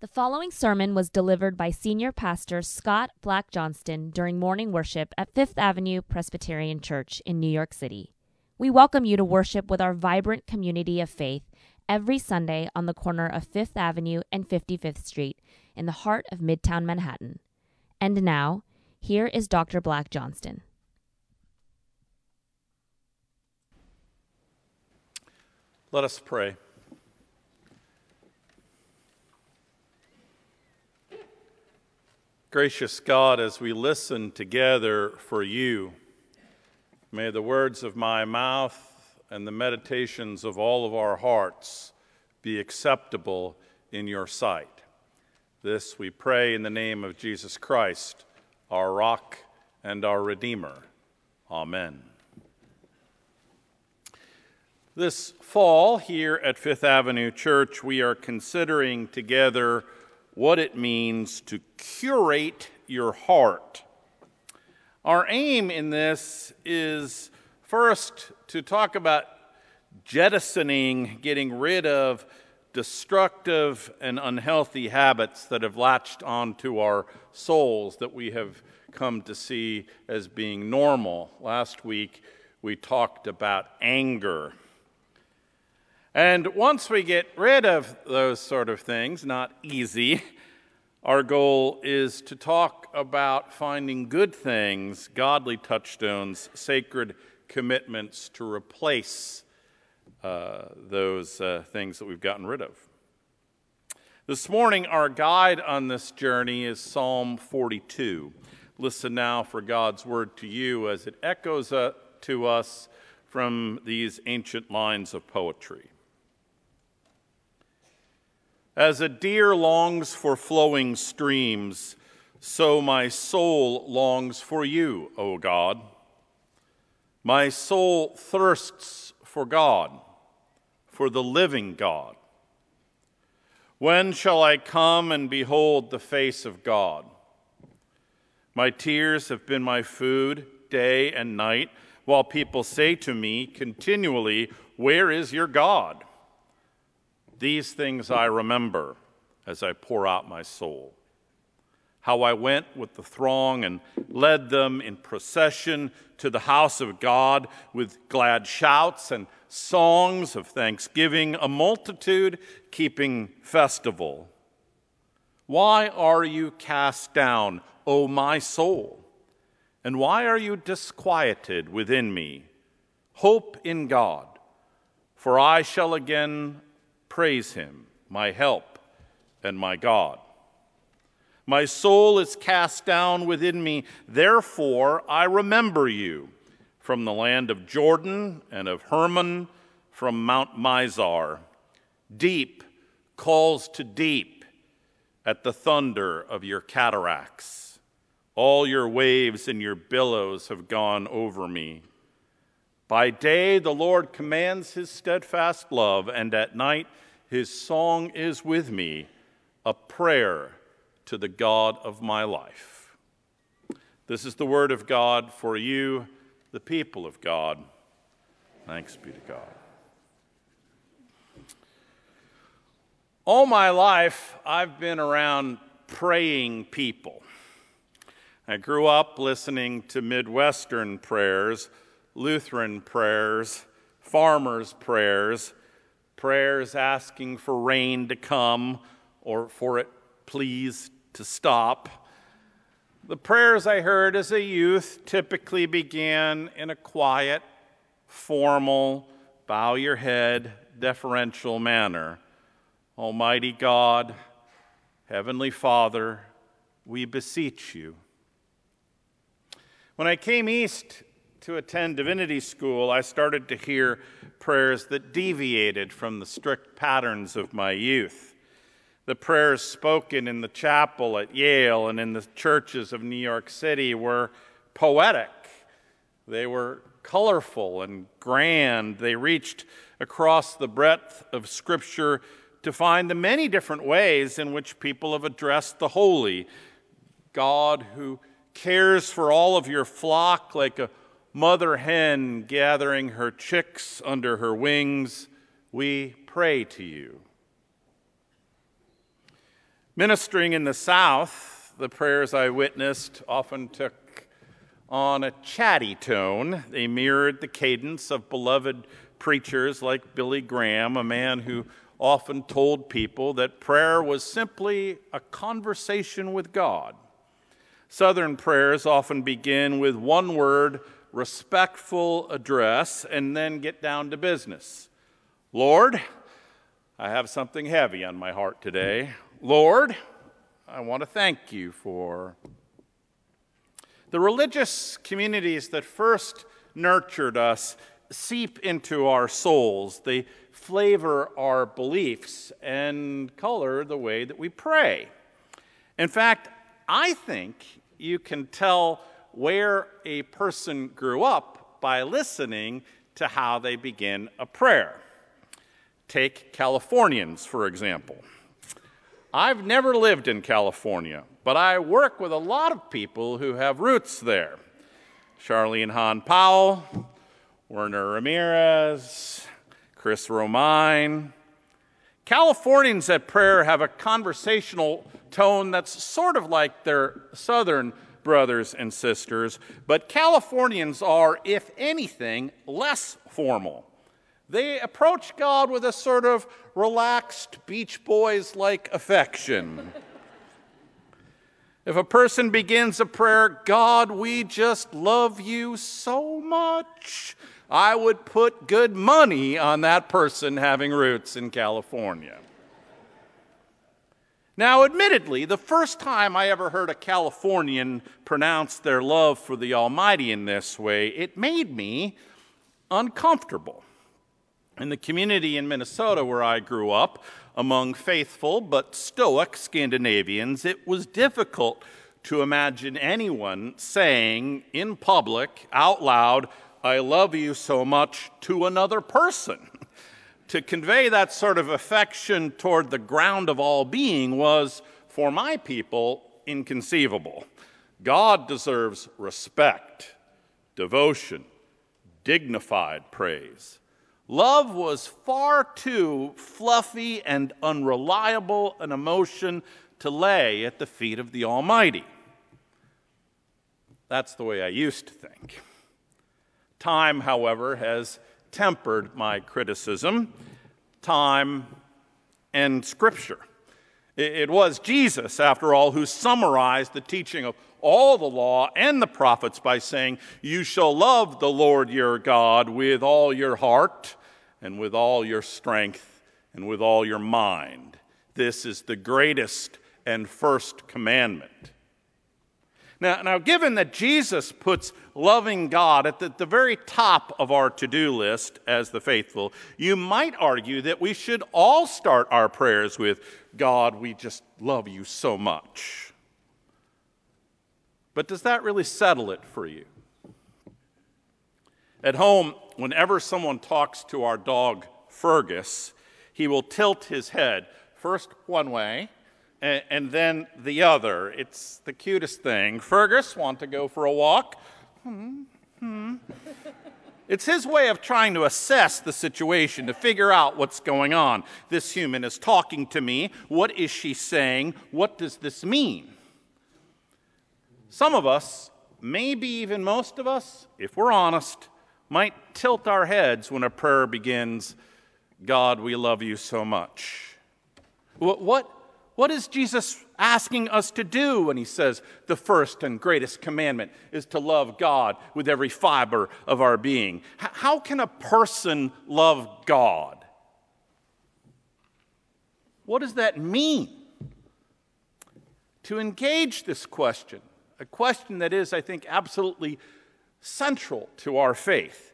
The following sermon was delivered by Senior Pastor Scott Black Johnston during morning worship at Fifth Avenue Presbyterian Church in New York City. We welcome you to worship with our vibrant community of faith every Sunday on the corner of Fifth Avenue and 55th Street in the heart of Midtown Manhattan. And now, here is Dr. Black Johnston. Let us pray. Gracious God, as we listen together for you, may the words of my mouth and the meditations of all of our hearts be acceptable in your sight. This we pray in the name of Jesus Christ, our rock and our Redeemer. Amen. This fall, here at Fifth Avenue Church, we are considering together what it means to curate your heart. Our aim in this is first to talk about jettisoning, getting rid of destructive and unhealthy habits that have latched onto our souls that we have come to see as being normal. Last week, we talked about anger. And once we get rid of those sort of things, not easy, our goal is to talk about finding good things, godly touchstones, sacred commitments to replace uh, those uh, things that we've gotten rid of. This morning, our guide on this journey is Psalm 42. Listen now for God's word to you as it echoes uh, to us from these ancient lines of poetry. As a deer longs for flowing streams, so my soul longs for you, O God. My soul thirsts for God, for the living God. When shall I come and behold the face of God? My tears have been my food day and night, while people say to me continually, Where is your God? These things I remember as I pour out my soul. How I went with the throng and led them in procession to the house of God with glad shouts and songs of thanksgiving, a multitude keeping festival. Why are you cast down, O my soul? And why are you disquieted within me? Hope in God, for I shall again praise him, my help and my God. My soul is cast down within me, therefore I remember you from the land of Jordan and of Hermon, from Mount Mizar. Deep calls to deep at the thunder of your cataracts. All your waves and your billows have gone over me. By day, the Lord commands his steadfast love, and at night, his song is with me, a prayer to the God of my life. This is the word of God for you, the people of God. Thanks be to God. All my life, I've been around praying people. I grew up listening to Midwestern prayers, Lutheran prayers, farmers' prayers, prayers asking for rain to come or for it please to stop. The prayers I heard as a youth typically began in a quiet, formal, bow your head, deferential manner. Almighty God, Heavenly Father, we beseech you. When I came east to attend divinity school, I started to hear prayers that deviated from the strict patterns of my youth. The prayers spoken in the chapel at Yale and in the churches of New York City were poetic. They were colorful and grand. They reached across the breadth of Scripture to find the many different ways in which people have addressed the holy. God who cares for all of your flock like a mother hen gathering her chicks under her wings, we pray to you. Ministering in the South, the prayers I witnessed often took on a chatty tone. They mirrored the cadence of beloved preachers like Billy Graham, a man who often told people that prayer was simply a conversation with God. Southern prayers often begin with one word, respectful address, and then get down to business. Lord, I have something heavy on my heart today. Lord, I want to thank you for the religious communities that first nurtured us seep into our souls. They flavor our beliefs and color the way that we pray. In fact, I think you can tell where a person grew up by listening to how they begin a prayer. Take Californians, for example. I've never lived in California, but I work with a lot of people who have roots there. Charlene Hahn Powell, Werner Ramirez, Chris Romine. Californians at prayer have a conversational tone that's sort of like their southern brothers and sisters, but Californians are, if anything, less formal. They approach God with a sort of relaxed Beach Boys like affection. if a person begins a prayer, God, we just love you so much, I would put good money on that person having roots in California. Now, admittedly, the first time I ever heard a Californian pronounce their love for the Almighty in this way, it made me uncomfortable. In the community in Minnesota where I grew up, among faithful but stoic Scandinavians, it was difficult to imagine anyone saying in public, out loud, I love you so much to another person. To convey that sort of affection toward the ground of all being was, for my people, inconceivable. God deserves respect, devotion, dignified praise. Love was far too fluffy and unreliable an emotion to lay at the feet of the Almighty. That's the way I used to think. Time, however, has tempered my criticism. Time and Scripture. It was Jesus, after all, who summarized the teaching of all the law and the prophets by saying, You shall love the Lord your God with all your heart and with all your strength and with all your mind. This is the greatest and first commandment. Now, now given that Jesus puts loving God at the, the very top of our to do list as the faithful, you might argue that we should all start our prayers with, God, we just love you so much. But does that really settle it for you? At home, whenever someone talks to our dog Fergus, he will tilt his head first one way and, and then the other. It's the cutest thing. Fergus, want to go for a walk? Hmm, hmm. It's his way of trying to assess the situation, to figure out what's going on. This human is talking to me. What is she saying? What does this mean? Some of us, maybe even most of us, if we're honest, might tilt our heads when a prayer begins, God, we love you so much. What, what, is Jesus asking us to do when he says the first and greatest commandment is to love God with every fiber of our being? How can a person love God? What does that mean? To engage this question, a question that is, I think, absolutely central to our faith.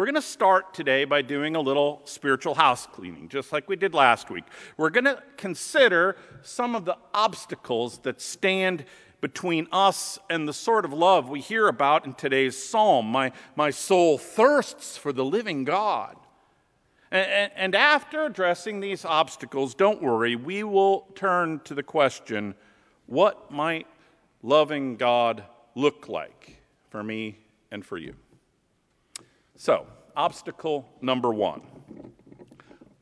We're going to start today by doing a little spiritual house cleaning, just like we did last week. We're going to consider some of the obstacles that stand between us and the sort of love we hear about in today's psalm. My, my soul thirsts for the living God. And, and after addressing these obstacles, don't worry, we will turn to the question what might loving God look like for me and for you? So, obstacle number one.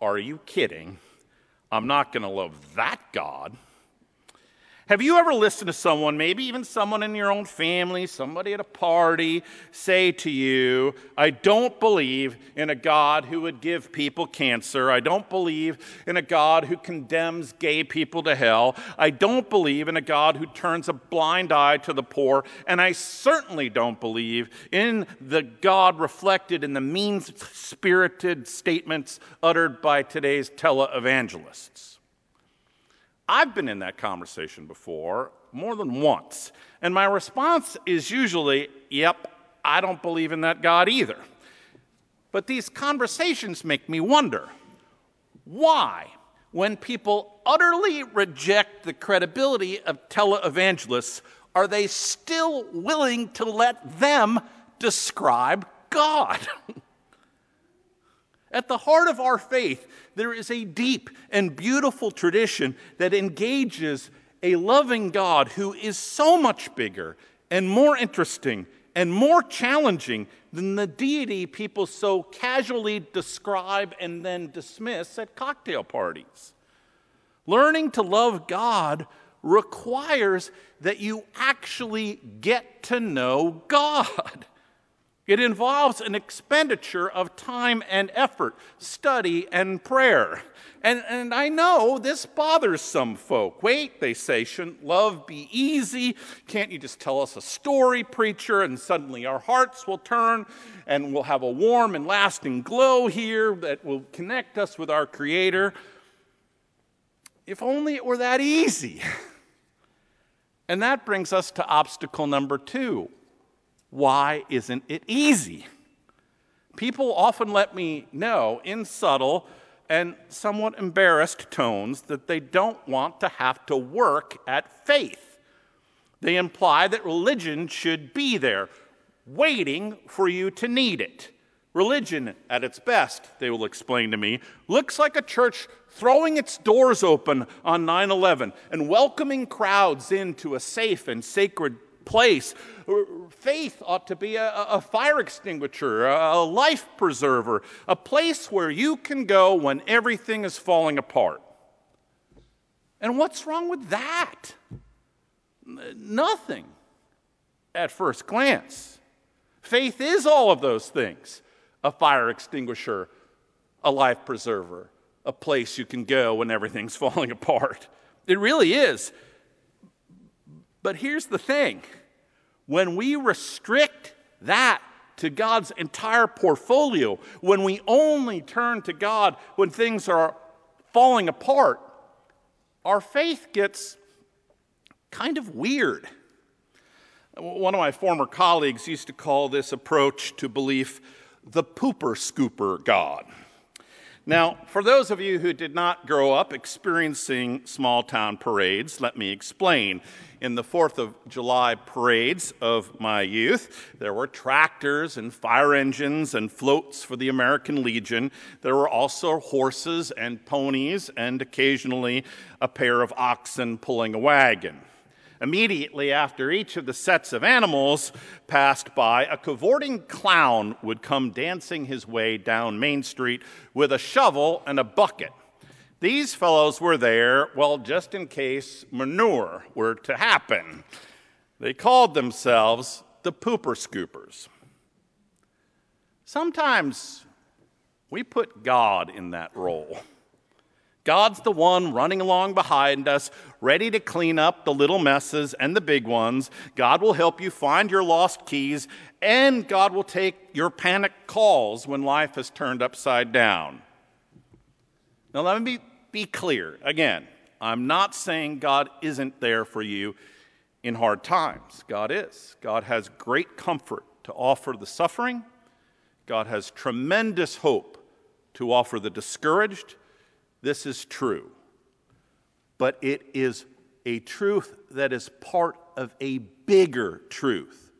Are you kidding? I'm not going to love that God. Have you ever listened to someone, maybe even someone in your own family, somebody at a party, say to you, I don't believe in a God who would give people cancer. I don't believe in a God who condemns gay people to hell. I don't believe in a God who turns a blind eye to the poor. And I certainly don't believe in the God reflected in the mean spirited statements uttered by today's televangelists. I've been in that conversation before more than once. And my response is usually, yep, I don't believe in that God either. But these conversations make me wonder why, when people utterly reject the credibility of televangelists, are they still willing to let them describe God? At the heart of our faith, there is a deep and beautiful tradition that engages a loving God who is so much bigger and more interesting and more challenging than the deity people so casually describe and then dismiss at cocktail parties. Learning to love God requires that you actually get to know God. It involves an expenditure of time and effort, study and prayer. And, and I know this bothers some folk. Wait, they say, shouldn't love be easy? Can't you just tell us a story, preacher, and suddenly our hearts will turn and we'll have a warm and lasting glow here that will connect us with our Creator? If only it were that easy. And that brings us to obstacle number two why isn't it easy? People often let me know in subtle and somewhat embarrassed tones that they don't want to have to work at faith. They imply that religion should be there, waiting for you to need it. Religion, at its best, they will explain to me, looks like a church throwing its doors open on 9 11 and welcoming crowds into a safe and sacred place. Faith ought to be a, a fire extinguisher, a life preserver, a place where you can go when everything is falling apart. And what's wrong with that? Nothing at first glance. Faith is all of those things a fire extinguisher, a life preserver, a place you can go when everything's falling apart. It really is. But here's the thing when we restrict that to God's entire portfolio, when we only turn to God when things are falling apart, our faith gets kind of weird. One of my former colleagues used to call this approach to belief the pooper scooper God. Now, for those of you who did not grow up experiencing small town parades, let me explain. In the 4th of July parades of my youth, there were tractors and fire engines and floats for the American Legion. There were also horses and ponies and occasionally a pair of oxen pulling a wagon. Immediately after each of the sets of animals passed by, a cavorting clown would come dancing his way down Main Street with a shovel and a bucket. These fellows were there, well, just in case manure were to happen. They called themselves the pooper scoopers. Sometimes we put God in that role. God's the one running along behind us, ready to clean up the little messes and the big ones. God will help you find your lost keys, and God will take your panic calls when life has turned upside down. Now, let me be clear. Again, I'm not saying God isn't there for you in hard times. God is. God has great comfort to offer the suffering, God has tremendous hope to offer the discouraged this is true. But it is a truth that is part of a bigger truth.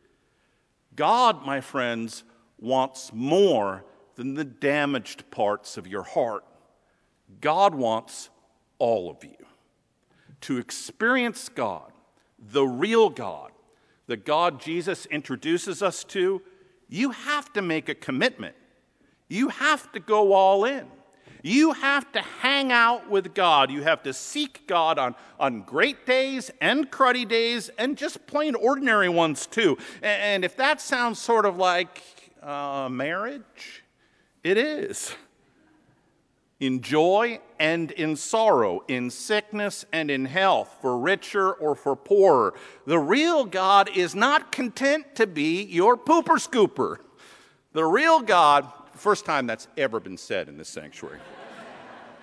God, my friends, wants more than the damaged parts of your heart. God wants all of you. To experience God, the real God, the God Jesus introduces us to, you have to make a commitment. You have to go all in. You have to hang out with God. You have to seek God on, on great days and cruddy days and just plain ordinary ones too. And, and if that sounds sort of like uh, marriage, it is. In joy and in sorrow, in sickness and in health, for richer or for poorer. The real God is not content to be your pooper scooper. The real God First time that's ever been said in this sanctuary.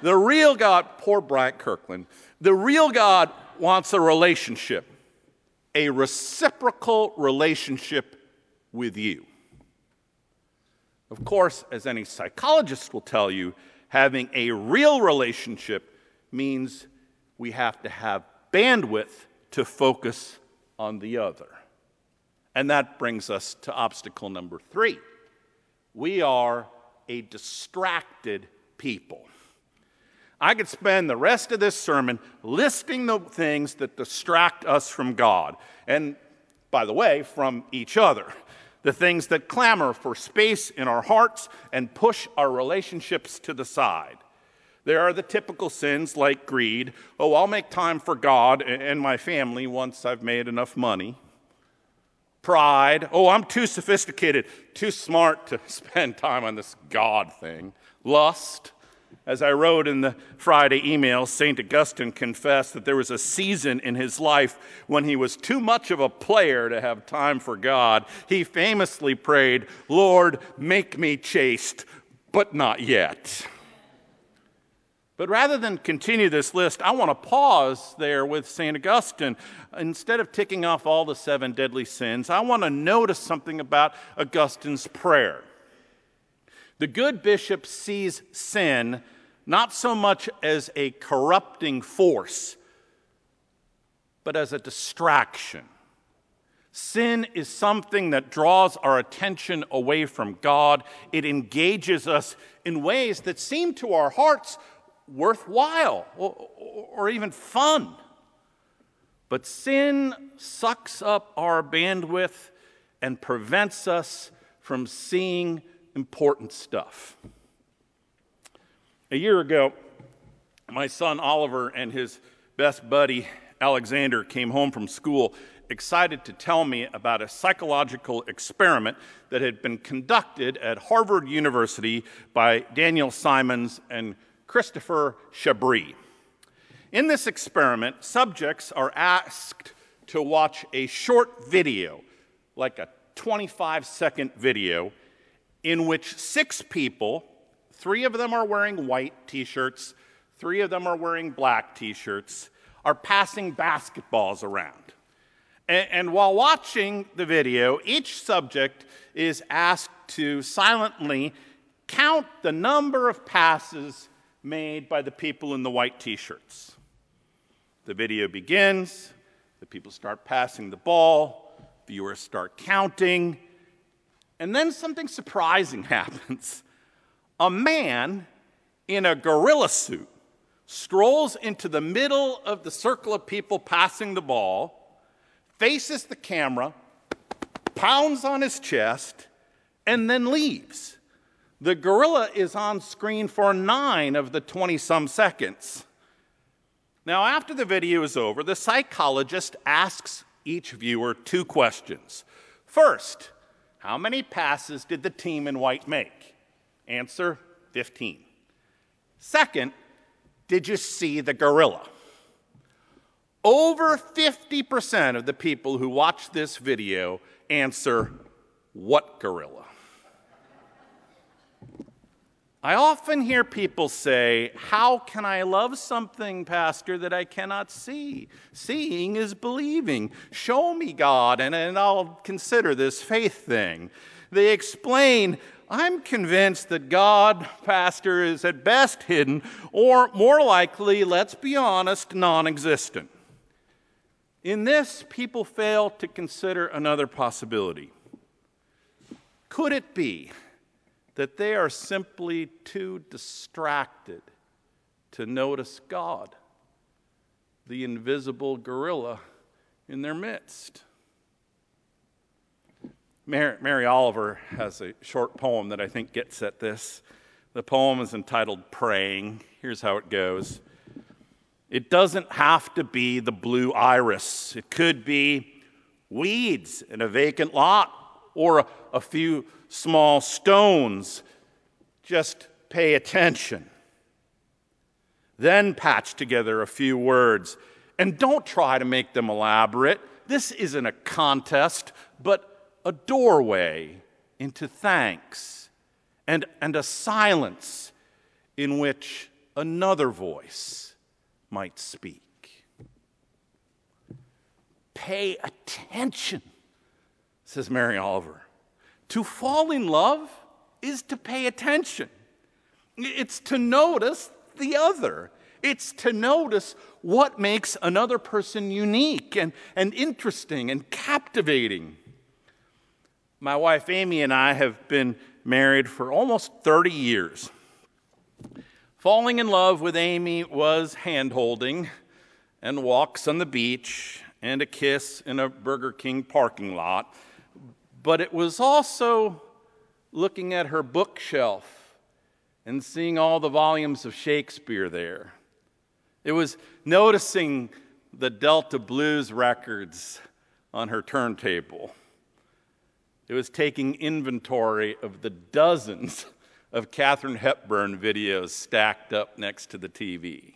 the real God, poor Bryant Kirkland, the real God wants a relationship, a reciprocal relationship with you. Of course, as any psychologist will tell you, having a real relationship means we have to have bandwidth to focus on the other. And that brings us to obstacle number three we are a distracted people. I could spend the rest of this sermon listing the things that distract us from God. And by the way, from each other. The things that clamor for space in our hearts and push our relationships to the side. There are the typical sins like greed. Oh, I'll make time for God and my family once I've made enough money pride. Oh, I'm too sophisticated, too smart to spend time on this God thing. Lust. As I wrote in the Friday email, St. Augustine confessed that there was a season in his life when he was too much of a player to have time for God. He famously prayed, Lord, make me chaste, but not yet. But rather than continue this list, I want to pause there with St. Augustine. Instead of ticking off all the seven deadly sins, I want to notice something about Augustine's prayer. The good bishop sees sin not so much as a corrupting force, but as a distraction. Sin is something that draws our attention away from God. It engages us in ways that seem to our hearts worthwhile or, or even fun. But sin sucks up our bandwidth and prevents us from seeing important stuff. A year ago, my son Oliver and his best buddy Alexander came home from school excited to tell me about a psychological experiment that had been conducted at Harvard University by Daniel Simons and Christopher Chabris. In this experiment, subjects are asked to watch a short video, like a 25 second video, in which six people, three of them are wearing white t shirts, three of them are wearing black t shirts, are passing basketballs around. And, and, while watching the video, each subject is asked to silently count the number of passes made by the people in the white t shirts. The video begins, the people start passing the ball, viewers start counting, and then something surprising happens. A man in a gorilla suit strolls into the middle of the circle of people passing the ball, faces the camera, pounds on his chest, and then leaves. The gorilla is on screen for nine of the 20 some seconds. Now, after the video is over, the psychologist asks each viewer two questions. First, how many passes did the team in white make? Answer 15. Second, did you see the gorilla? Over 50% of the people who watch this video answer, What gorilla? I often hear people say, How can I love something, Pastor, that I cannot see? Seeing is believing. Show me God, and, and I'll consider this faith thing. They explain, I'm convinced that God, Pastor, is at best hidden, or more likely, let's be honest, non existent. In this, people fail to consider another possibility. Could it be that they are simply too distracted to notice God, the invisible gorilla in their midst. Mary, Mary, Oliver has a short poem that I think gets at this. The poem is entitled Praying. Here's how it goes It doesn't have to be the blue iris, it could be weeds in a vacant lot or a, a few small stones. Just pay attention. Then patch together a few words. And don't try to make them elaborate. This isn't a contest, but a doorway into thanks and, and a silence in which another voice might speak. Pay attention, says Mary Oliver. To fall in love is to pay attention, it's to notice the other. It's to notice what makes another person unique and, and interesting and captivating. My wife Amy and I have been married for almost 30 years. Falling in love with Amy was hand holding and walks on the beach and a kiss in a Burger King parking lot, but it was also looking at her bookshelf and seeing all the volumes of Shakespeare there. It was noticing the Delta Blues records on her turntable. It was taking inventory of the dozens of Katharine Hepburn videos stacked up next to the TV.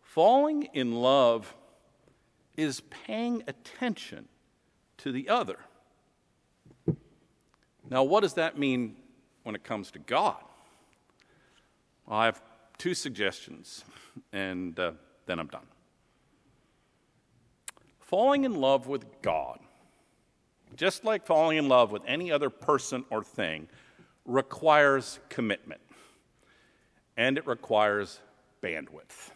Falling in love is paying attention to the other. Now, what does that mean when it comes to God? Well, I have two suggestions, and uh, then I'm done. Falling in love with God, just like falling in love with any other person or thing, requires commitment and it requires bandwidth.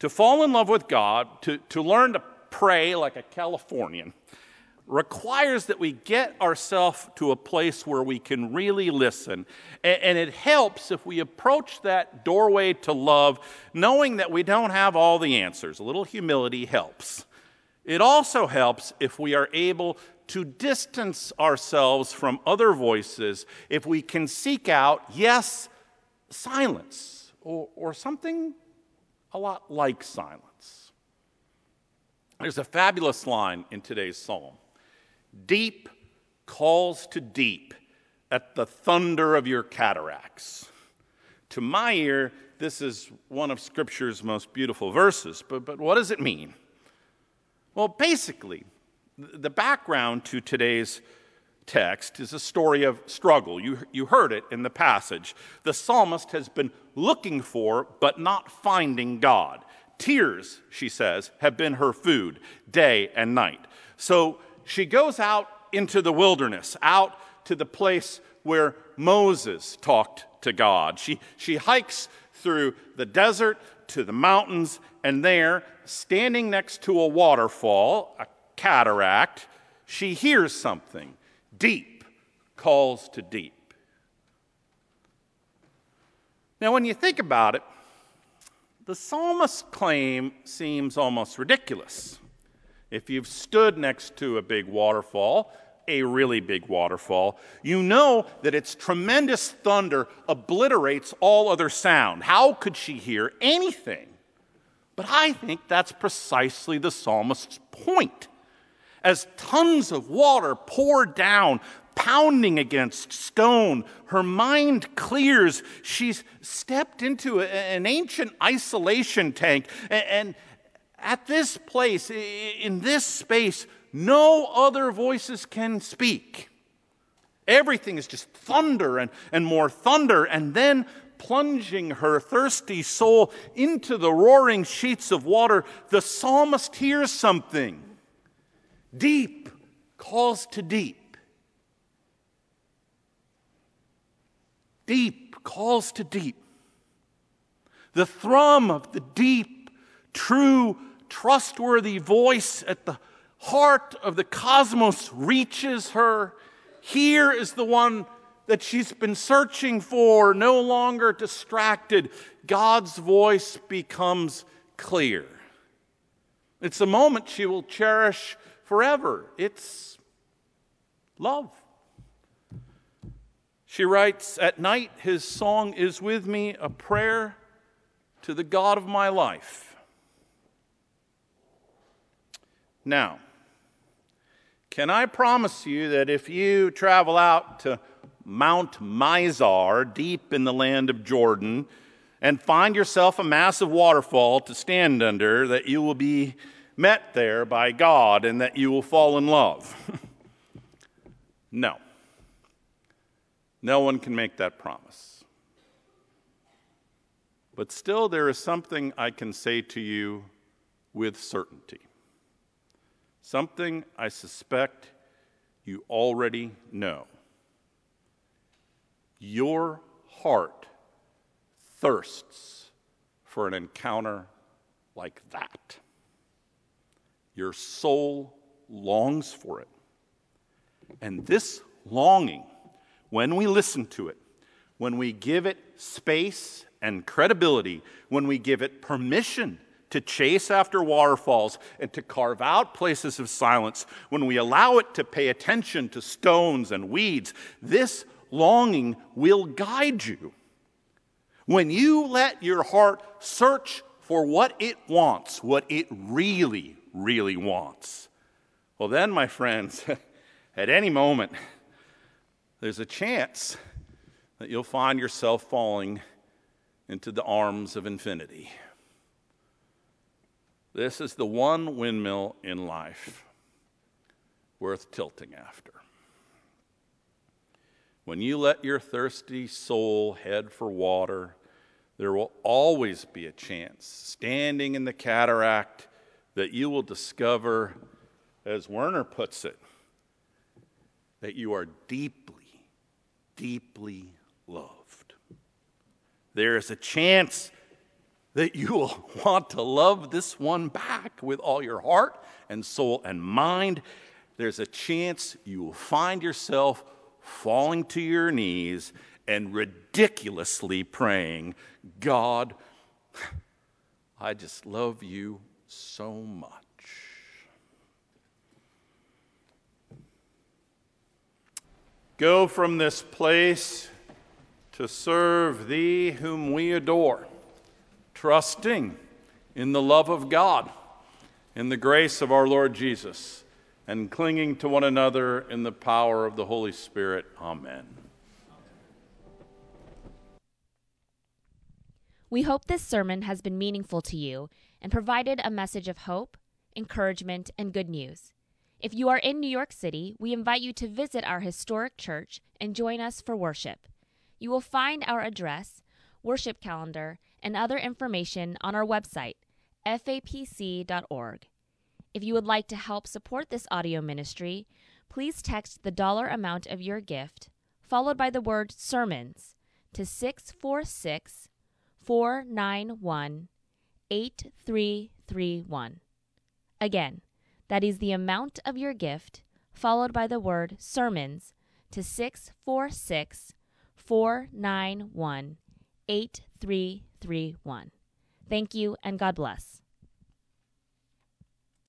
To fall in love with God, to, to learn to pray like a Californian, requires that we get ourselves to a place where we can really listen. And, it helps if we approach that doorway to love knowing that we don't have all the answers. A little humility helps. It also helps if we are able to distance ourselves from other voices, if we can seek out, yes, silence or, or something a lot like silence. There's a fabulous line in today's psalm Deep calls to deep at the thunder of your cataracts. To my ear, this is one of Scripture's most beautiful verses, but, but what does it mean? Well, basically, the background to today's text is a story of struggle. You, you heard it in the passage. The psalmist has been looking for, but not finding God. Tears, she says, have been her food day and night. So she goes out into the wilderness, out to the place where Moses talked to God. She, she hikes through the desert to the mountains, and there, standing next to a waterfall, a cataract, she hears something. Deep calls to deep. Now, when you think about it, the psalmist's claim seems almost ridiculous. If you've stood next to a big waterfall, a really big waterfall, you know that its tremendous thunder obliterates all other sound. How could she hear anything? But I think that's precisely the psalmist's point as tons of water pour down, pounding against stone. Her mind clears. She's stepped into an ancient isolation tank. And at this place, in this space, no other voices can speak. Everything is just thunder and, and more thunder. And then plunging her thirsty soul into the roaring sheets of water, the psalmist hears something. Deep calls to deep. Deep calls to deep. The thrum of the deep, true, trustworthy voice at the heart of the cosmos reaches her. Here is the one that she's been searching for, no longer distracted. God's voice becomes clear. It's a moment she will cherish forever. It's love. She writes, At night, his song is with me, a prayer to the God of my life. Now, can I promise you that if you travel out to Mount Mizar, deep in the land of Jordan, and find yourself a massive waterfall to stand under, that you will be met there by God and that you will fall in love? no. No one can make that promise. But still, there is something I can say to you with certainty. Something I suspect you already know. Your heart thirsts for an encounter like that. Your soul longs for it. And this longing, when we listen to it, when we give it space and credibility, when we give it permission to chase after waterfalls and to carve out places of silence, when we allow it to pay attention to stones and weeds, this longing will guide you. When you let your heart search for what it wants, what it really, really wants, well, then, my friends, at any moment, there's a chance that you'll find yourself falling into the arms of infinity. This is the one windmill in life worth tilting after. When you let your thirsty soul head for water, there will always be a chance, standing in the cataract, that you will discover, as Werner puts it, that you are deeply, deeply loved. There is a chance that you will want to love this one back with all your heart and soul and mind. There's a chance you will find yourself falling to your knees and ridiculously praying, God, I just love you so much. Go from this place to serve thee whom we adore trusting in the love of God, in the grace of our Lord Jesus, and clinging to one another in the power of the Holy Spirit. Amen. We hope this sermon has been meaningful to you and provided a message of hope, encouragement, and good news. If you are in New York City, we invite you to visit our historic church and join us for worship. You will find our address, worship calendar, and other information on our website, fapc.org. If you would like to help support this audio ministry, please text the dollar amount of your gift, followed by the word sermons, to 646 491 8331. Again, that is the amount of your gift, followed by the word sermons, to 646 491 8331. Thank you and God bless.